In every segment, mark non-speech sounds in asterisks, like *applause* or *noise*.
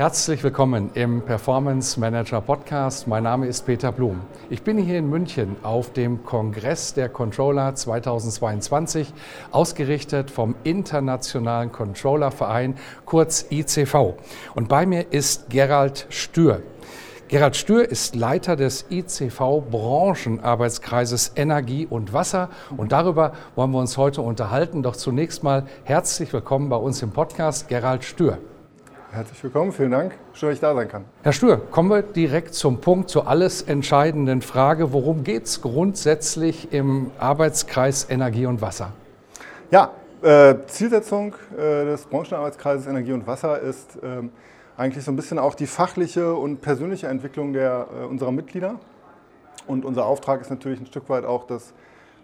Herzlich willkommen im Performance Manager Podcast. Mein Name ist Peter Blum. Ich bin hier in München auf dem Kongress der Controller 2022, ausgerichtet vom Internationalen Controllerverein, kurz ICV. Und bei mir ist Gerald Stür. Gerald Stür ist Leiter des ICV Branchenarbeitskreises Energie und Wasser und darüber wollen wir uns heute unterhalten. Doch zunächst mal herzlich willkommen bei uns im Podcast, Gerald Stür. Herzlich willkommen, vielen Dank. Schön, dass ich da sein kann. Herr Stür, kommen wir direkt zum Punkt, zur alles entscheidenden Frage. Worum geht es grundsätzlich im Arbeitskreis Energie und Wasser? Ja, äh, Zielsetzung äh, des Branchenarbeitskreises Energie und Wasser ist äh, eigentlich so ein bisschen auch die fachliche und persönliche Entwicklung der, äh, unserer Mitglieder. Und unser Auftrag ist natürlich ein Stück weit auch das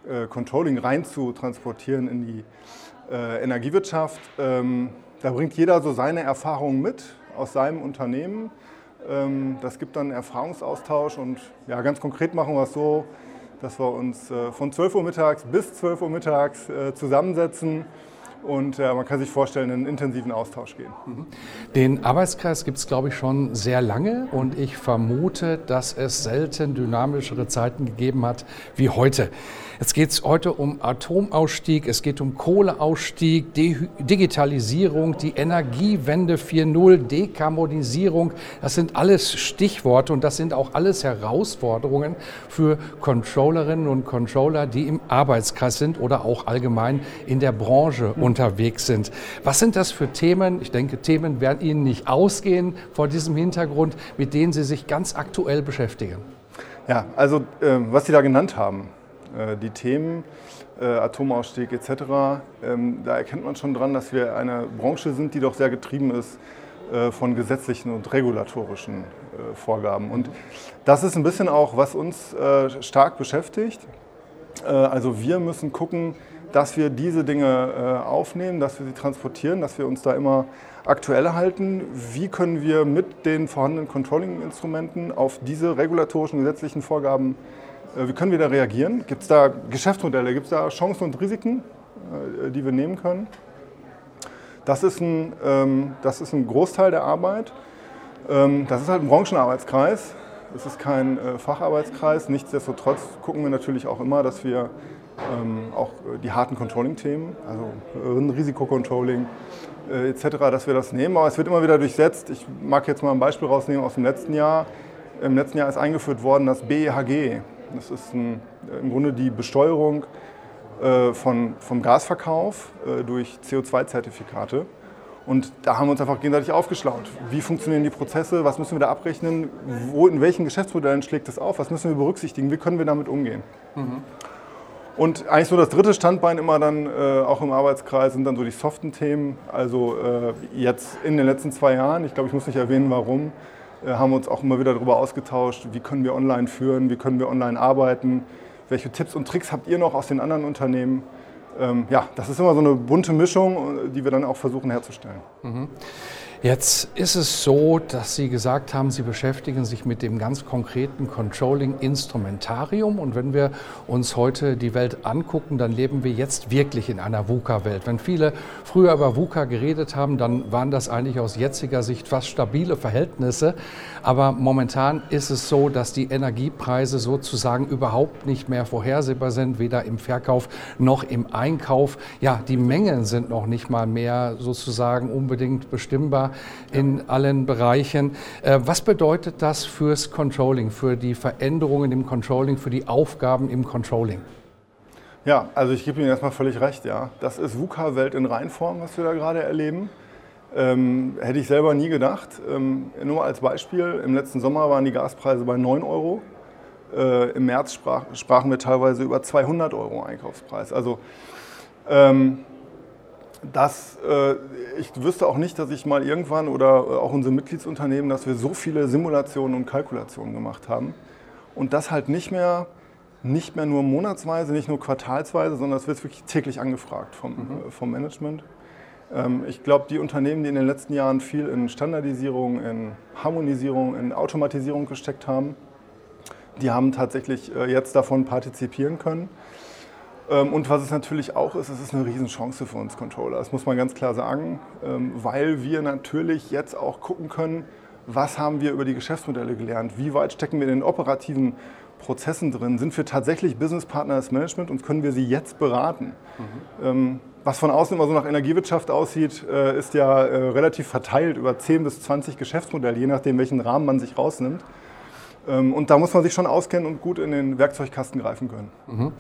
äh, Controlling rein zu transportieren in die äh, Energiewirtschaft. Ähm, da bringt jeder so seine Erfahrungen mit aus seinem Unternehmen. Ähm, das gibt dann Erfahrungsaustausch und ja, ganz konkret machen wir es so, dass wir uns äh, von 12 Uhr mittags bis 12 Uhr mittags äh, zusammensetzen und äh, man kann sich vorstellen, in einen intensiven Austausch gehen. Mhm. Den Arbeitskreis gibt es, glaube ich, schon sehr lange und ich vermute, dass es selten dynamischere Zeiten gegeben hat wie heute. Jetzt geht es heute um Atomausstieg, es geht um Kohleausstieg, De Digitalisierung, die Energiewende 4.0, Dekarbonisierung. Das sind alles Stichworte und das sind auch alles Herausforderungen für Controllerinnen und Controller, die im Arbeitskreis sind oder auch allgemein in der Branche unterwegs sind. Was sind das für Themen? Ich denke, Themen werden Ihnen nicht ausgehen vor diesem Hintergrund, mit denen Sie sich ganz aktuell beschäftigen. Ja, also äh, was Sie da genannt haben, äh, die Themen, äh, Atomausstieg etc., ähm, da erkennt man schon dran, dass wir eine Branche sind, die doch sehr getrieben ist äh, von gesetzlichen und regulatorischen Vorgaben. Und das ist ein bisschen auch, was uns stark beschäftigt. Also wir müssen gucken, dass wir diese Dinge aufnehmen, dass wir sie transportieren, dass wir uns da immer aktuell halten. Wie können wir mit den vorhandenen Controlling-Instrumenten auf diese regulatorischen gesetzlichen Vorgaben äh, wie können wir da reagieren? Gibt es da Geschäftsmodelle, gibt es da Chancen und Risiken, äh, die wir nehmen können? Das ist ein, ähm, das ist ein Großteil der Arbeit. Ähm, das ist halt ein Branchenarbeitskreis. Es ist kein äh, Facharbeitskreis. Nichtsdestotrotz gucken wir natürlich auch immer, dass wir ähm, auch die harten Controlling-Themen, also Risikocontrolling etc., dass wir das nehmen. Aber es wird immer wieder durchsetzt. Ich mag jetzt mal ein Beispiel rausnehmen aus dem letzten Jahr. Im letzten Jahr ist eingeführt worden das BEHG, das ist ein, äh, im Grunde die Besteuerung äh, von, vom Gasverkauf äh, durch CO2-Zertifikate. Und da haben wir uns einfach gegenseitig aufgeschlaut. Wie funktionieren die Prozesse? Was müssen wir da abrechnen? Wo, in welchen Geschäftsmodellen schlägt das auf? Was müssen wir berücksichtigen? Wie können wir damit umgehen? Mhm. Und eigentlich so das dritte Standbein immer dann äh, auch im Arbeitskreis sind dann so die soften Themen. Also äh, jetzt in den letzten zwei Jahren, ich glaube, ich muss nicht erwähnen, warum, äh, haben uns auch immer wieder darüber ausgetauscht, wie können wir online führen, wie können wir online arbeiten, welche Tipps und Tricks habt ihr noch aus den anderen Unternehmen. Ähm, ja, das ist immer so eine bunte Mischung, die wir dann auch versuchen herzustellen. Mhm. Jetzt ist es so, dass Sie gesagt haben, Sie beschäftigen sich mit dem ganz konkreten Controlling-Instrumentarium. Und wenn wir uns heute die Welt angucken, dann leben wir jetzt wirklich in einer VUCA-Welt. Wenn viele früher über VUCA geredet haben, dann waren das eigentlich aus jetziger Sicht fast stabile Verhältnisse. Aber momentan ist es so, dass die Energiepreise sozusagen überhaupt nicht mehr vorhersehbar sind, weder im Verkauf noch im Einkauf. Ja, die Mengen sind noch nicht mal mehr sozusagen unbedingt bestimmbar in allen Bereichen. Äh, was bedeutet das fürs Controlling, für die Veränderungen im Controlling, für die Aufgaben im Controlling? Ja, also ich gebe Ihnen erstmal völlig recht. Ja. Das ist VUCA-Welt in Reinform, was wir da gerade erleben. Ähm, hätte ich selber nie gedacht. Ähm, nur als Beispiel, im letzten Sommer waren die Gaspreise bei 9 Euro Äh, Im März sprach, sprachen wir teilweise über 200 Euro Einkaufspreis. Also ähm, das, äh, ich wüsste auch nicht, dass ich mal irgendwann oder auch unsere Mitgliedsunternehmen, dass wir so viele Simulationen und Kalkulationen gemacht haben. Und das halt nicht mehr, nicht mehr nur monatsweise, nicht nur quartalsweise, sondern es wird wirklich täglich angefragt vom, mhm. vom Management. Ähm, ich glaube, die Unternehmen, die in den letzten Jahren viel in Standardisierung, in Harmonisierung, in Automatisierung gesteckt haben, die haben tatsächlich äh, jetzt davon partizipieren können. Ähm, und was es natürlich auch ist, es ist eine Riesenchance für uns Controller. Das muss man ganz klar sagen, ähm, weil wir natürlich jetzt auch gucken können, was haben wir über die Geschäftsmodelle gelernt, wie weit stecken wir in den operativen Prozessen drin, sind wir tatsächlich Businesspartner des Management und können wir sie jetzt beraten. Mhm. Was von außen immer so nach Energiewirtschaft aussieht, äh, ist ja äh, relativ verteilt über 10 bis 20 Geschäftsmodelle, je nachdem, welchen Rahmen man sich rausnimmt. Und da muss man sich schon auskennen und gut in den Werkzeugkasten greifen können. Mhm.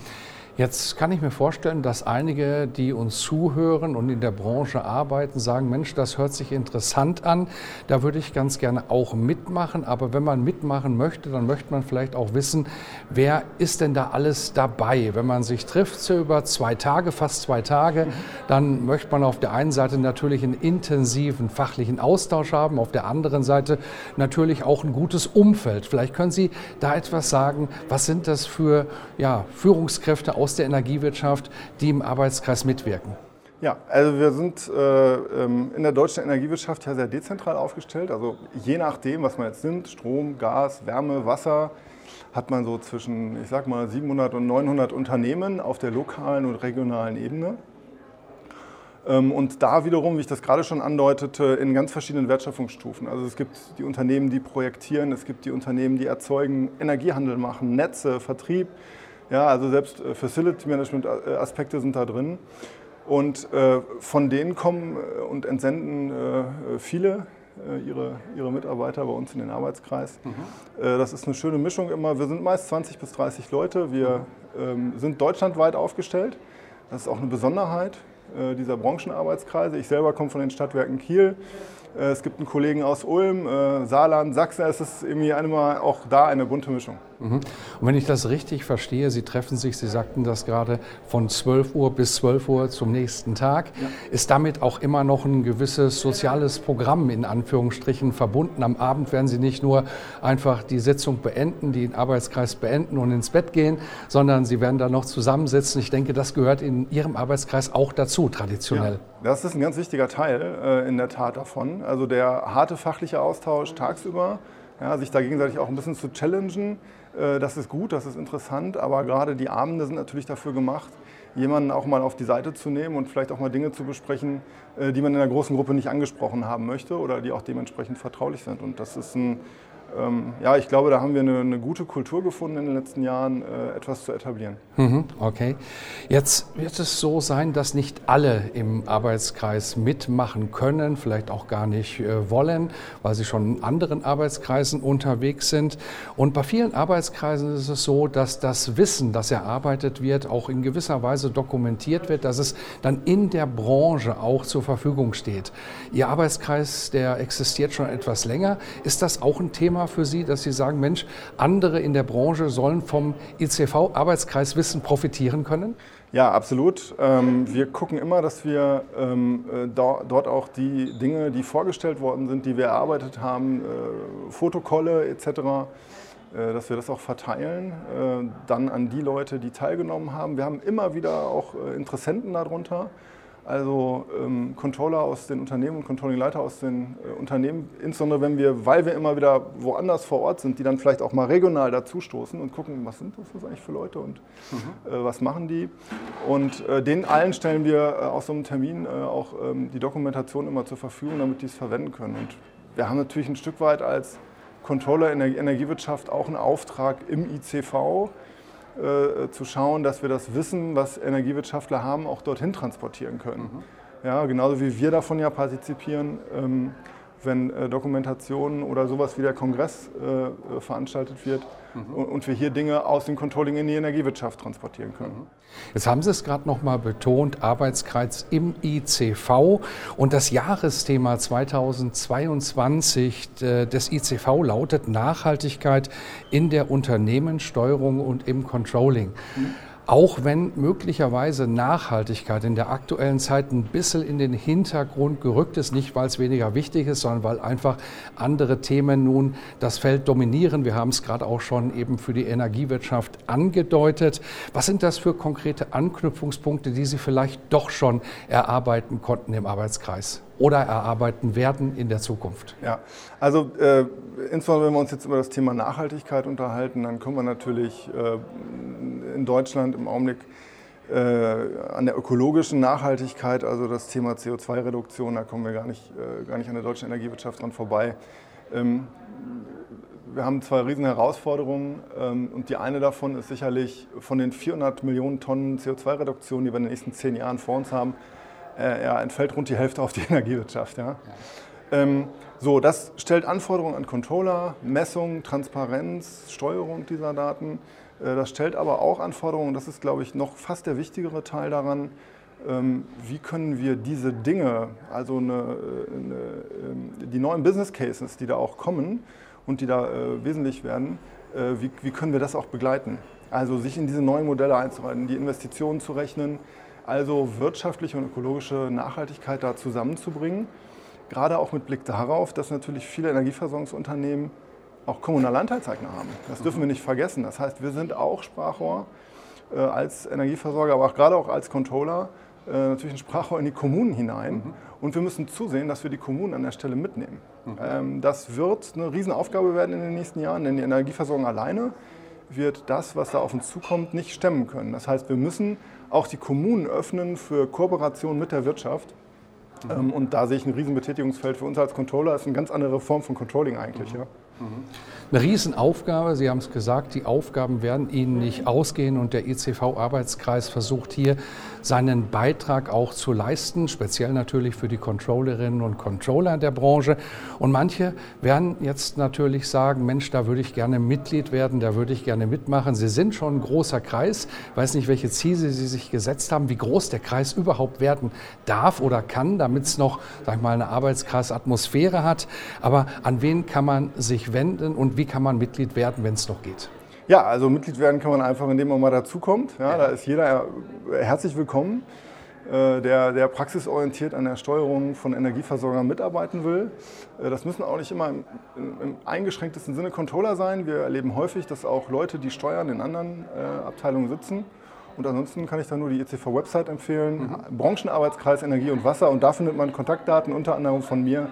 Jetzt kann ich mir vorstellen, dass einige, die uns zuhören und in der Branche arbeiten, sagen, Mensch, das hört sich interessant an, da würde ich ganz gerne auch mitmachen. Aber wenn man mitmachen möchte, dann möchte man vielleicht auch wissen, wer ist denn da alles dabei? Wenn man sich trifft, so über zwei Tage, fast zwei Tage, dann möchte man auf der einen Seite natürlich einen intensiven fachlichen Austausch haben, auf der anderen Seite natürlich auch ein gutes Umfeld. Vielleicht können Sie da etwas sagen, was sind das für ja, Führungskräfte aus aus der Energiewirtschaft, die im Arbeitskreis mitwirken? Ja, also wir sind äh, ähm, in der deutschen Energiewirtschaft ja sehr dezentral aufgestellt. Also je nachdem, was man jetzt nimmt, Strom, Gas, Wärme, Wasser, hat man so zwischen, ich sag mal, 700 und 900 Unternehmen auf der lokalen und regionalen Ebene. Ähm, und da wiederum, wie ich das gerade schon andeutete, in ganz verschiedenen Wertschöpfungsstufen. Also es gibt die Unternehmen, die projektieren, es gibt die Unternehmen, die erzeugen, Energiehandel machen, Netze, Vertrieb. Ja, also selbst äh, Facility Management äh, Aspekte sind da drin. Und äh, von denen kommen und entsenden viele ihre, ihre Mitarbeiter bei uns in den Arbeitskreis. Mhm. das ist eine schöne Mischung immer. Wir sind meist 20 bis 30 Leute. Wir ähm, sind deutschlandweit aufgestellt. Das ist auch eine Besonderheit dieser Branchenarbeitskreise. Ich selber komme von den Stadtwerken Kiel. Äh, es gibt einen Kollegen aus Ulm, äh, Saarland, Sachsen. Es ist irgendwie einmal auch da eine bunte Mischung. Mhm. Und wenn ich das richtig verstehe, Sie treffen sich, Sie sagten das gerade, von 12 Uhr bis 12 Uhr zum nächsten Tag. Ja. Ist damit auch immer noch ein gewisses soziales Programm in Anführungsstrichen verbunden? Am Abend werden Sie nicht nur einfach die Sitzung beenden, den Arbeitskreis beenden und ins Bett gehen, sondern Sie werden da noch zusammensitzen. Ich denke, das gehört in Ihrem Arbeitskreis auch dazu, traditionell. Ja. Das ist ein ganz wichtiger Teil äh, in der Tat davon. Also der harte fachliche Austausch tagsüber, ja, sich da gegenseitig auch ein bisschen zu challengen, äh, das ist gut, das ist interessant, aber gerade die Abende sind natürlich dafür gemacht, jemanden auch mal auf die Seite zu nehmen und vielleicht auch mal Dinge zu besprechen, äh, die man in einer großen Gruppe nicht angesprochen haben möchte oder die auch dementsprechend vertraulich sind. Und das ist ein ähm, ja, ich glaube, da haben wir eine, eine, gute Kultur gefunden in den letzten Jahren, äh, etwas zu etablieren. Mhm, okay. Jetzt wird es so sein, dass nicht alle im Arbeitskreis mitmachen können, vielleicht auch gar nicht äh, wollen, weil sie schon in anderen Arbeitskreisen unterwegs sind. Und bei vielen Arbeitskreisen ist es so, dass das Wissen, das erarbeitet wird, auch in gewisser Weise dokumentiert wird, dass es dann in der Branche auch zur Verfügung steht. Ihr Arbeitskreis, der existiert schon etwas länger. Ist das auch ein Thema? Thema für Sie, dass Sie sagen, Mensch, andere in der Branche sollen vom ICV-Arbeitskreiswissen profitieren können? Ja, absolut. Ähm, wir gucken immer, dass wir ähm, äh, dort auch die Dinge, die vorgestellt worden sind, die wir erarbeitet haben, äh, Fotokolle etc., äh, dass wir das auch verteilen, dann an die Leute, die teilgenommen haben. Wir haben immer wieder auch Interessenten darunter also ähm, Controller aus den Unternehmen und Controllingleiter aus den äh, Unternehmen, insbesondere wenn wir, weil wir immer wieder woanders vor Ort sind, die dann vielleicht auch mal regional dazustoßen und gucken, was sind das eigentlich für Leute und mhm. äh, was machen die. Und äh, denen allen stellen wir äh, aus so einem Termin äh, auch ähm, die Dokumentation immer zur Verfügung, damit die es verwenden können. Und wir haben natürlich ein Stück weit als Controller in der Energiewirtschaft auch einen Auftrag im ICV, äh, zu schauen, dass wir das Wissen, was Energiewirtschaftler haben, auch dorthin transportieren können. Mhm. Ja, genauso wie wir davon ja partizipieren, ähm, wenn äh, Dokumentationen oder sowas wie der Kongress äh, veranstaltet wird mhm. und, und, wir hier Dinge aus dem Controlling in die Energiewirtschaft transportieren können. Mhm. Jetzt haben Sie es gerade noch mal betont, Arbeitskreis im ICV und das Jahresthema 2022 äh, des ICV lautet Nachhaltigkeit in der Unternehmenssteuerung und im Controlling. Mhm. Auch wenn möglicherweise Nachhaltigkeit in der aktuellen Zeit ein bisschen in den Hintergrund gerückt ist, nicht weil es weniger wichtig ist, sondern weil einfach andere Themen nun das Feld dominieren. Wir haben es gerade auch schon eben für die Energiewirtschaft angedeutet. Was sind das für konkrete Anknüpfungspunkte, die Sie vielleicht doch schon erarbeiten konnten im Arbeitskreis? Oder erarbeiten werden in der Zukunft? Ja, also äh, insbesondere wenn wir uns jetzt über das Thema Nachhaltigkeit unterhalten, dann können wir natürlich äh, in Deutschland im Augenblick äh, an der ökologischen Nachhaltigkeit, also das Thema CO2-Reduktion, da kommen wir gar nicht, äh, gar nicht an der deutschen Energiewirtschaft dran vorbei. Ähm, wir haben zwei riesen Herausforderungen ähm, und die eine davon ist sicherlich von den 400 Millionen Tonnen CO2-Reduktion, die wir in den nächsten zehn Jahren vor uns haben, äh, ja, entfällt rund die Hälfte auf die *laughs* Energiewirtschaft. Ja. Ähm, so, das stellt Anforderungen an Controller, Messung, Transparenz, Steuerung dieser Daten. Äh, das stellt aber auch Anforderungen, das ist, glaube ich, noch fast der wichtigere Teil daran, ähm, wie können wir diese Dinge, also eine, eine, ähm, die neuen Business Cases, die da auch kommen und die da äh, wesentlich werden, äh, wie, wie können wir das auch begleiten? Also sich in diese neuen Modelle einzuhalten, die Investitionen zu rechnen, also wirtschaftliche und ökologische Nachhaltigkeit da zusammenzubringen. Gerade auch mit Blick darauf, dass natürlich viele Energieversorgungsunternehmen auch kommunale Anteilseigner haben. Das dürfen wir nicht vergessen. Das heißt, wir sind auch Sprachrohr äh, als Energieversorger, aber auch gerade auch als Controller äh, natürlich ein Sprachrohr in die Kommunen hinein. Mhm. Und wir müssen zusehen, dass wir die Kommunen an der Stelle mitnehmen. Mhm. Ähm, das wird eine Riesenaufgabe werden in den nächsten Jahren, denn die Energieversorgung alleine wird das, was da auf uns zukommt, nicht stemmen können. Das heißt, wir müssen auch die Kommunen öffnen für Kooperation mit der Wirtschaft. Mhm. Ähm, und da sehe ich ein Riesenbetätigungsfeld für uns als Controller. Das ist eine ganz andere Form von Controlling eigentlich. Mhm. Ja. Eine Riesenaufgabe, Sie haben es gesagt, die Aufgaben werden Ihnen nicht ausgehen und der ICV-Arbeitskreis versucht hier seinen Beitrag auch zu leisten, speziell natürlich für die Controllerinnen und Controller der Branche. Und manche werden jetzt natürlich sagen, Mensch, da würde ich gerne Mitglied werden, da würde ich gerne mitmachen. Sie sind schon ein großer Kreis, ich weiß nicht, welche Ziele Sie sich gesetzt haben, wie groß der Kreis überhaupt werden darf oder kann, damit es noch, sag ich mal, eine Arbeitskreisatmosphäre hat. Aber an wen kann man sich wenden und wie kann man Mitglied werden, wenn es noch geht? Ja, also Mitglied werden kann man einfach, indem man mal dazukommt. Ja, ja. Da ist jeder herzlich willkommen, äh, der, der praxisorientiert an der Steuerung von Energieversorgern mitarbeiten will. Äh, das müssen auch nicht immer im, im eingeschränktesten Sinne Controller sein. Wir erleben häufig, dass auch Leute, die steuern, in anderen äh, Abteilungen sitzen. Und ansonsten kann ich da nur die ECV-Website empfehlen, mhm. Branchenarbeitskreis Energie und Wasser. Und da findet man Kontaktdaten unter anderem von mir äh,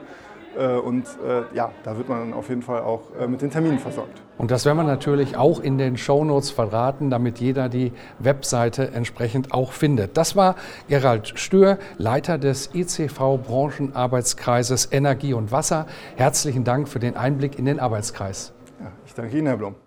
und äh, ja, da wird man auf jeden Fall auch äh, mit den Terminen versorgt. Und das werden wir natürlich auch in den Shownotes verraten, damit jeder die Webseite entsprechend auch findet. Das war Gerald Stör, Leiter des ICV Branchenarbeitskreises Energie und Wasser. Herzlichen Dank für den Einblick in den Arbeitskreis. Ja, ich danke Ihnen, Herr Blum.